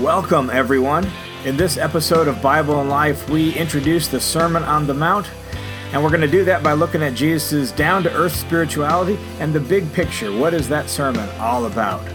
Welcome, everyone. In this episode of Bible and Life, we introduce the Sermon on the Mount, and we're going to do that by looking at Jesus' down to earth spirituality and the big picture. What is that sermon all about?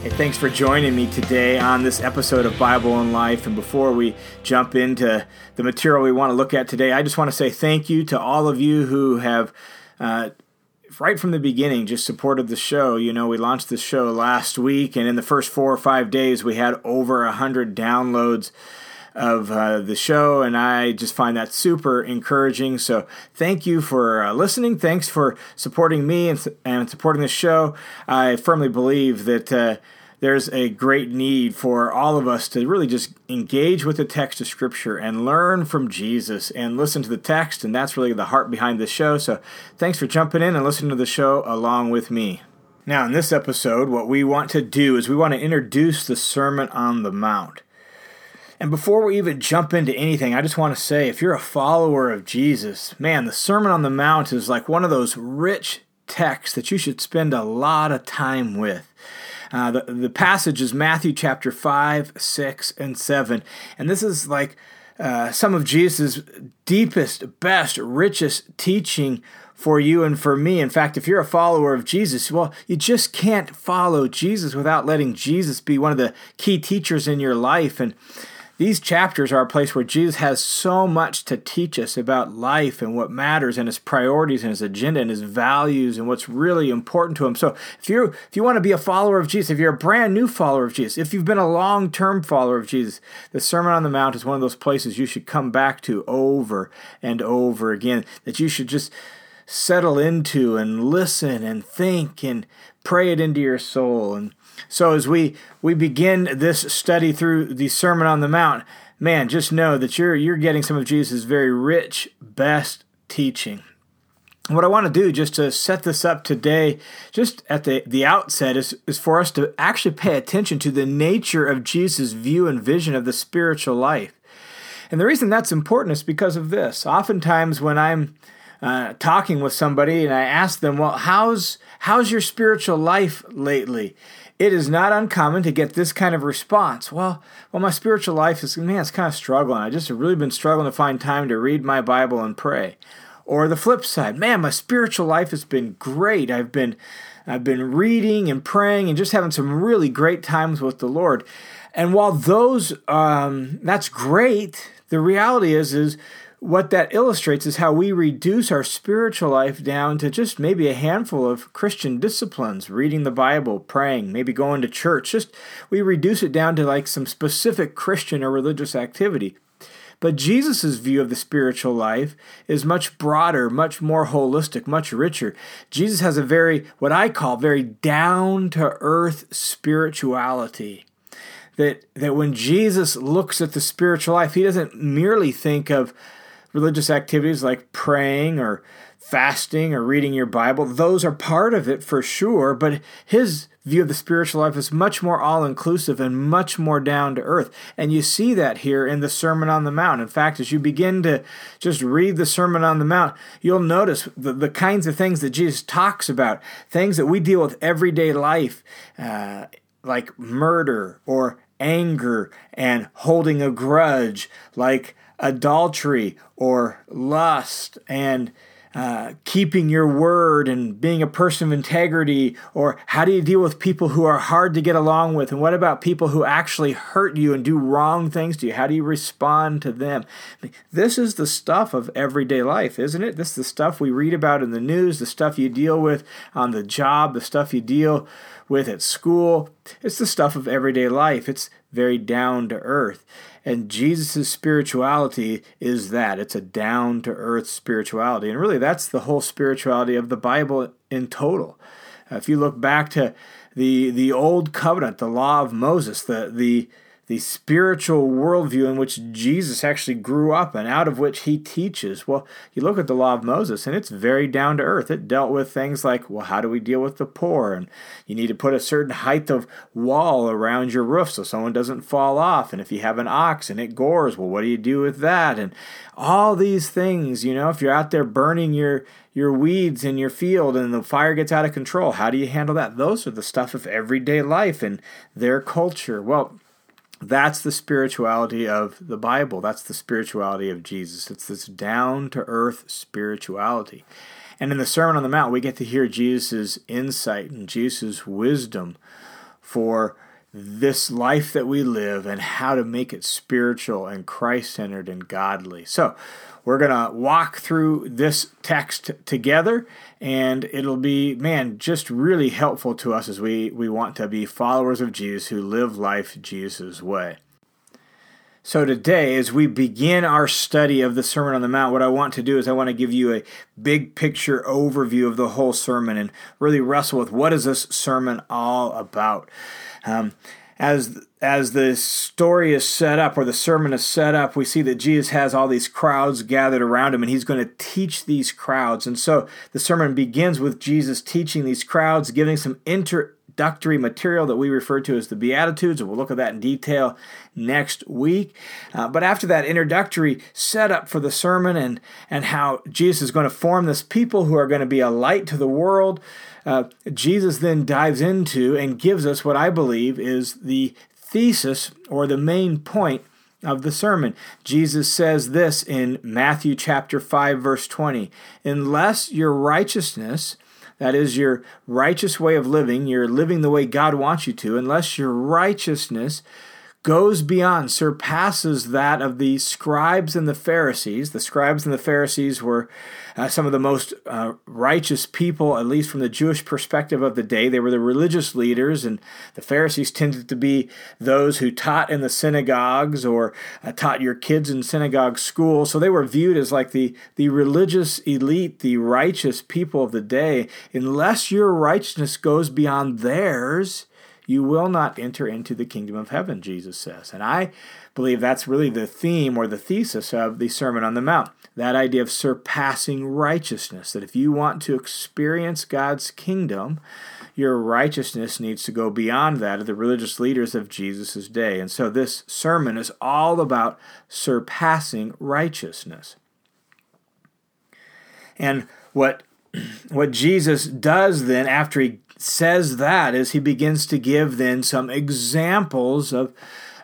Hey, thanks for joining me today on this episode of Bible and Life. And before we jump into the material we want to look at today, I just want to say thank you to all of you who have uh, right from the beginning just supported the show. You know, we launched the show last week, and in the first four or five days, we had over a hundred downloads of uh, the show, and I just find that super encouraging. So, thank you for uh, listening. Thanks for supporting me and, and supporting the show. I firmly believe that uh, there's a great need for all of us to really just engage with the text of Scripture and learn from Jesus and listen to the text. And that's really the heart behind the show. So thanks for jumping in and listening to the show along with me. Now, in this episode, what we want to do is we want to introduce the Sermon on the Mount. And before we even jump into anything, I just want to say if you're a follower of Jesus, man, the Sermon on the Mount is like one of those rich texts that you should spend a lot of time with. Uh, the, the passage is Matthew chapter 5, 6, and 7. And this is like uh, some of Jesus' deepest, best, richest teaching for you and for me. In fact, if you're a follower of Jesus, well, you just can't follow Jesus without letting Jesus be one of the key teachers in your life. And these chapters are a place where Jesus has so much to teach us about life and what matters and his priorities and his agenda and his values and what's really important to him. So if you if you want to be a follower of Jesus, if you're a brand new follower of Jesus, if you've been a long-term follower of Jesus, the Sermon on the Mount is one of those places you should come back to over and over again that you should just settle into and listen and think and pray it into your soul and so as we we begin this study through the Sermon on the Mount, man, just know that you're you're getting some of Jesus' very rich, best teaching. What I want to do just to set this up today, just at the, the outset, is, is for us to actually pay attention to the nature of Jesus' view and vision of the spiritual life. And the reason that's important is because of this. Oftentimes, when I'm uh, talking with somebody and I ask them, "Well, how's how's your spiritual life lately?" It is not uncommon to get this kind of response. Well, well, my spiritual life is man, it's kind of struggling. I just have really been struggling to find time to read my Bible and pray. Or the flip side, man, my spiritual life has been great. I've been I've been reading and praying and just having some really great times with the Lord. And while those um, that's great, the reality is is what that illustrates is how we reduce our spiritual life down to just maybe a handful of Christian disciplines, reading the Bible, praying, maybe going to church. Just we reduce it down to like some specific Christian or religious activity. But Jesus' view of the spiritual life is much broader, much more holistic, much richer. Jesus has a very, what I call, very down to earth spirituality. That, that when Jesus looks at the spiritual life, he doesn't merely think of religious activities like praying or fasting or reading your Bible, those are part of it for sure, but his view of the spiritual life is much more all inclusive and much more down to earth. And you see that here in the Sermon on the Mount. In fact, as you begin to just read the Sermon on the Mount, you'll notice the, the kinds of things that Jesus talks about, things that we deal with everyday life, uh, like murder or anger and holding a grudge, like adultery or lust and uh, keeping your word and being a person of integrity? Or how do you deal with people who are hard to get along with? And what about people who actually hurt you and do wrong things to you? How do you respond to them? I mean, this is the stuff of everyday life, isn't it? This is the stuff we read about in the news, the stuff you deal with on the job, the stuff you deal with at school. It's the stuff of everyday life. It's very down to earth. And Jesus' spirituality is that it's a down to earth spirituality. And really, that's the whole spirituality of the Bible in total. If you look back to the, the old covenant, the law of Moses, the, the the spiritual worldview in which Jesus actually grew up and out of which he teaches. Well, you look at the law of Moses and it's very down to earth. It dealt with things like, well, how do we deal with the poor? And you need to put a certain height of wall around your roof so someone doesn't fall off. And if you have an ox and it gores, well, what do you do with that? And all these things, you know, if you're out there burning your your weeds in your field and the fire gets out of control, how do you handle that? Those are the stuff of everyday life and their culture. Well, that's the spirituality of the Bible. That's the spirituality of Jesus. It's this down to earth spirituality. And in the Sermon on the Mount, we get to hear Jesus' insight and Jesus' wisdom for this life that we live and how to make it spiritual and Christ centered and godly. So, we're going to walk through this text together, and it'll be, man, just really helpful to us as we, we want to be followers of Jesus who live life Jesus' way. So, today, as we begin our study of the Sermon on the Mount, what I want to do is I want to give you a big picture overview of the whole sermon and really wrestle with what is this sermon all about. Um, as as the story is set up or the sermon is set up, we see that Jesus has all these crowds gathered around him and he's going to teach these crowds. And so the sermon begins with Jesus teaching these crowds, giving some introductory material that we refer to as the Beatitudes, and we'll look at that in detail next week. Uh, but after that introductory setup for the sermon and, and how Jesus is going to form this people who are going to be a light to the world, uh, Jesus then dives into and gives us what I believe is the thesis or the main point of the sermon. Jesus says this in Matthew chapter 5 verse 20, unless your righteousness that is your righteous way of living, you're living the way God wants you to, unless your righteousness goes beyond, surpasses that of the scribes and the Pharisees. The scribes and the Pharisees were uh, some of the most uh, righteous people, at least from the Jewish perspective of the day. They were the religious leaders, and the Pharisees tended to be those who taught in the synagogues or uh, taught your kids in synagogue school. So they were viewed as like the, the religious elite, the righteous people of the day. Unless your righteousness goes beyond theirs, you will not enter into the kingdom of heaven, Jesus says. And I believe that's really the theme or the thesis of the Sermon on the Mount. That idea of surpassing righteousness. That if you want to experience God's kingdom, your righteousness needs to go beyond that of the religious leaders of Jesus' day. And so this sermon is all about surpassing righteousness. And what what Jesus does then after he says that as he begins to give then some examples of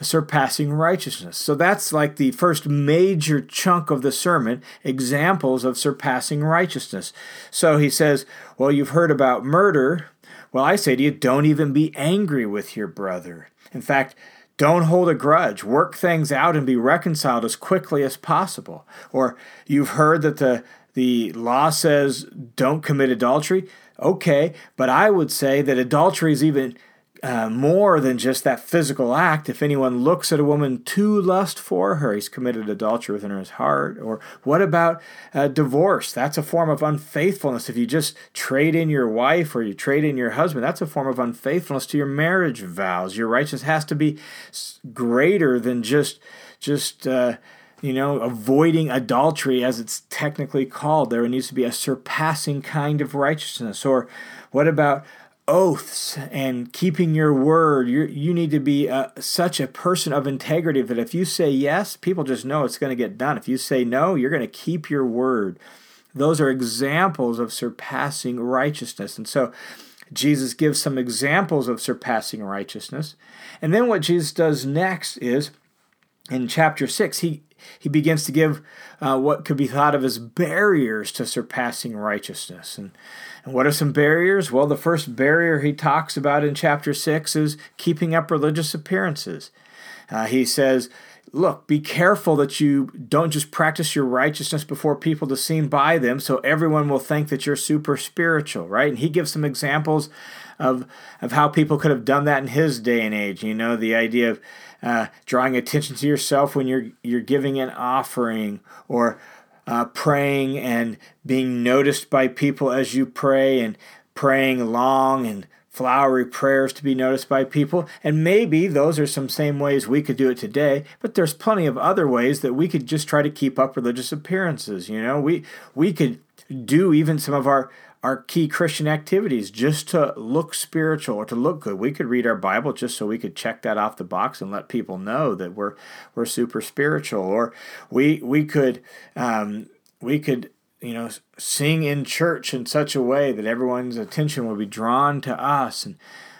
surpassing righteousness. So that's like the first major chunk of the sermon, examples of surpassing righteousness. So he says, Well, you've heard about murder. Well, I say to you, don't even be angry with your brother. In fact, don't hold a grudge. Work things out and be reconciled as quickly as possible. Or you've heard that the, the law says don't commit adultery. Okay, but I would say that adultery is even uh, more than just that physical act. If anyone looks at a woman to lust for her, he's committed adultery within his heart. Or what about uh, divorce? That's a form of unfaithfulness. If you just trade in your wife or you trade in your husband, that's a form of unfaithfulness to your marriage vows. Your righteousness has to be greater than just just. Uh, you know, avoiding adultery as it's technically called. There needs to be a surpassing kind of righteousness. Or what about oaths and keeping your word? you you need to be uh, such a person of integrity that if you say yes, people just know it's going to get done. If you say no, you're going to keep your word. Those are examples of surpassing righteousness. And so Jesus gives some examples of surpassing righteousness. And then what Jesus does next is in chapter 6, he he begins to give uh, what could be thought of as barriers to surpassing righteousness. And, and what are some barriers? Well, the first barrier he talks about in chapter 6 is keeping up religious appearances. Uh, he says, Look, be careful that you don't just practice your righteousness before people to seem by them so everyone will think that you're super spiritual, right? And he gives some examples of, of how people could have done that in his day and age. You know, the idea of uh, drawing attention to yourself when you're you're giving an offering or uh, praying and being noticed by people as you pray and praying long and flowery prayers to be noticed by people. And maybe those are some same ways we could do it today, but there's plenty of other ways that we could just try to keep up religious appearances. You know, we we could do even some of our our key Christian activities just to look spiritual or to look good. We could read our Bible just so we could check that off the box and let people know that we're we're super spiritual. Or we we could um, we could you know sing in church in such a way that everyone's attention will be drawn to us and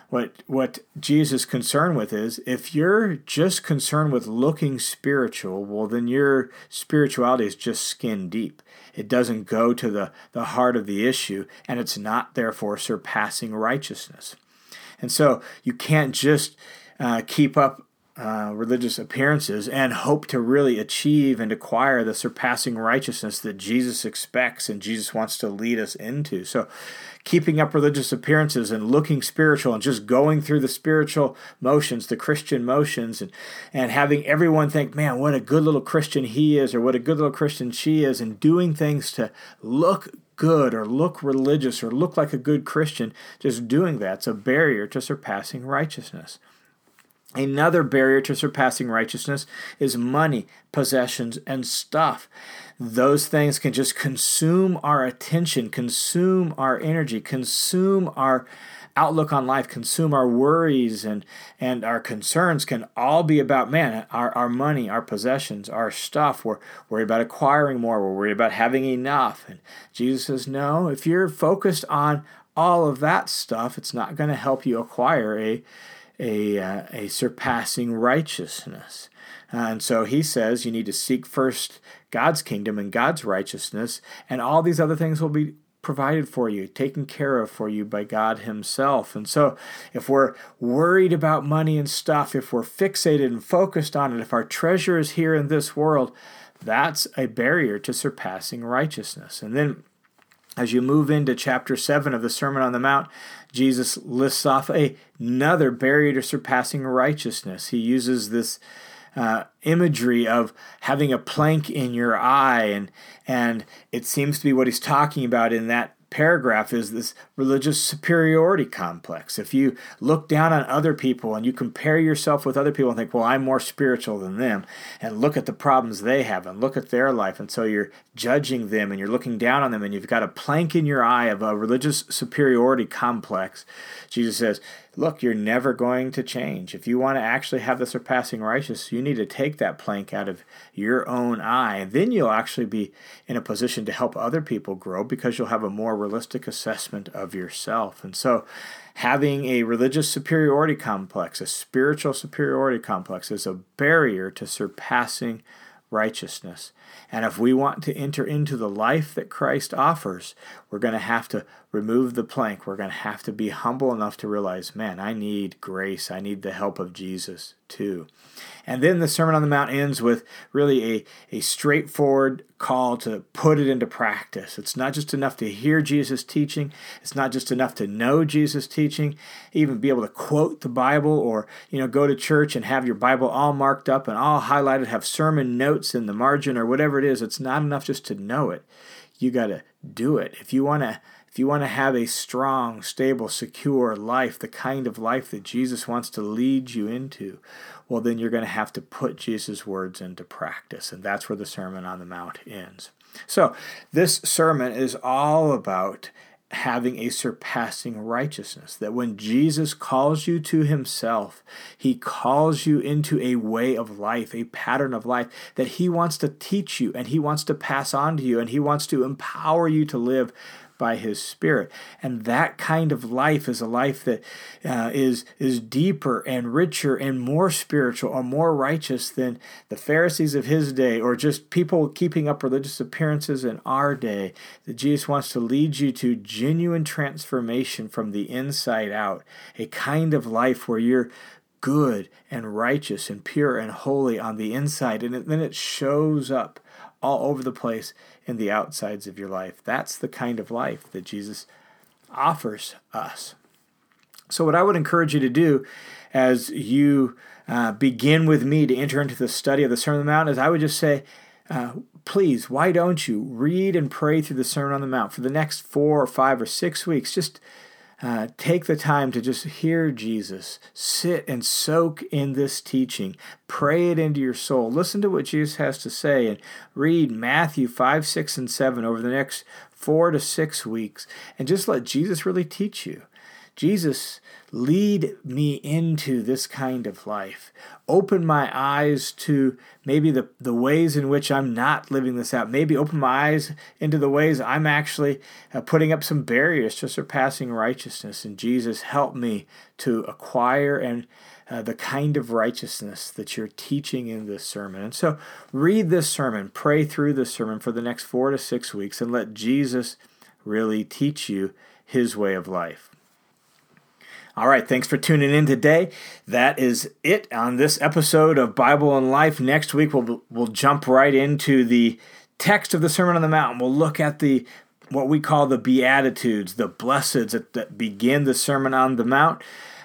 what what Jesus is concerned with is if you're just concerned with looking spiritual, well then your spirituality is just skin deep. It doesn't go to the, the heart of the issue, and it's not therefore surpassing righteousness. And so you can't just uh, keep up uh, religious appearances and hope to really achieve and acquire the surpassing righteousness that Jesus expects and Jesus wants to lead us into. So, keeping up religious appearances and looking spiritual and just going through the spiritual motions, the Christian motions, and, and having everyone think, man, what a good little Christian he is or what a good little Christian she is, and doing things to look good or look religious or look like a good Christian, just doing that's a barrier to surpassing righteousness. Another barrier to surpassing righteousness is money, possessions, and stuff. Those things can just consume our attention, consume our energy, consume our outlook on life, consume our worries and, and our concerns can all be about man, our, our money, our possessions, our stuff. We're worried about acquiring more, we're worried about having enough. And Jesus says, No, if you're focused on all of that stuff, it's not going to help you acquire a a, uh, a surpassing righteousness. Uh, and so he says you need to seek first God's kingdom and God's righteousness, and all these other things will be provided for you, taken care of for you by God Himself. And so, if we're worried about money and stuff, if we're fixated and focused on it, if our treasure is here in this world, that's a barrier to surpassing righteousness. And then as you move into chapter 7 of the Sermon on the Mount, Jesus lists off another barrier to surpassing righteousness. He uses this uh, imagery of having a plank in your eye, and and it seems to be what he's talking about in that paragraph is this religious superiority complex. If you look down on other people and you compare yourself with other people and think, well, I'm more spiritual than them, and look at the problems they have and look at their life, and so you're judging them and you're looking down on them and you've got a plank in your eye of a religious superiority complex, Jesus says, look, you're never going to change. If you want to actually have the surpassing righteousness, you need to take that plank out of your own eye. Then you'll actually be in a position to help other people grow because you'll have a more realistic assessment of yourself. And so, having a religious superiority complex, a spiritual superiority complex, is a barrier to surpassing righteousness. And if we want to enter into the life that Christ offers, we're going to have to remove the plank. We're going to have to be humble enough to realize, man, I need grace. I need the help of Jesus too. And then the Sermon on the Mount ends with really a, a straightforward call to put it into practice. It's not just enough to hear Jesus teaching, it's not just enough to know Jesus teaching, even be able to quote the Bible or, you know, go to church and have your Bible all marked up and all highlighted, have sermon notes in the margin or whatever it is. It's not enough just to know it. You got to do it. If you want to if you want to have a strong, stable, secure life, the kind of life that Jesus wants to lead you into, well, then you're going to have to put Jesus' words into practice. And that's where the Sermon on the Mount ends. So, this sermon is all about having a surpassing righteousness. That when Jesus calls you to himself, he calls you into a way of life, a pattern of life that he wants to teach you and he wants to pass on to you and he wants to empower you to live by his spirit. And that kind of life is a life that uh, is is deeper and richer and more spiritual or more righteous than the pharisees of his day or just people keeping up religious appearances in our day. That jesus wants to lead you to genuine transformation from the inside out. A kind of life where you're good and righteous and pure and holy on the inside. And then it shows up all over the place in the outsides of your life. That's the kind of life that Jesus offers us. So, what I would encourage you to do as you uh, begin with me to enter into the study of the Sermon on the Mount is I would just say, uh, please, why don't you read and pray through the Sermon on the Mount for the next four or five or six weeks? Just uh, take the time to just hear Jesus, sit and soak in this teaching, pray it into your soul, listen to what Jesus has to say, and read Matthew 5, 6, and 7 over the next four to six weeks, and just let Jesus really teach you. Jesus, lead me into this kind of life. Open my eyes to maybe the, the ways in which I'm not living this out. Maybe open my eyes into the ways I'm actually uh, putting up some barriers to surpassing righteousness. And Jesus, help me to acquire and uh, the kind of righteousness that you're teaching in this sermon. And so read this sermon, pray through this sermon for the next four to six weeks, and let Jesus really teach you his way of life. All right, thanks for tuning in today. That is it on this episode of Bible and Life. Next week we'll we'll jump right into the text of the Sermon on the Mount. We'll look at the what we call the beatitudes, the blesseds that, that begin the Sermon on the Mount.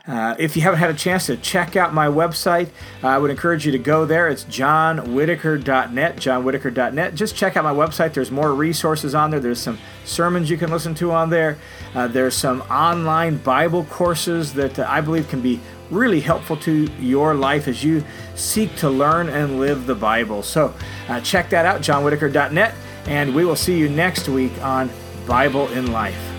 Uh, if you haven't had a chance to check out my website, uh, I would encourage you to go there. It's johnwhittaker.net, johnwhittaker.net. Just check out my website. There's more resources on there. There's some sermons you can listen to on there. Uh, there's some online Bible courses that uh, I believe can be really helpful to your life as you seek to learn and live the Bible. So uh, check that out, johnwhittaker.net, and we will see you next week on Bible in Life.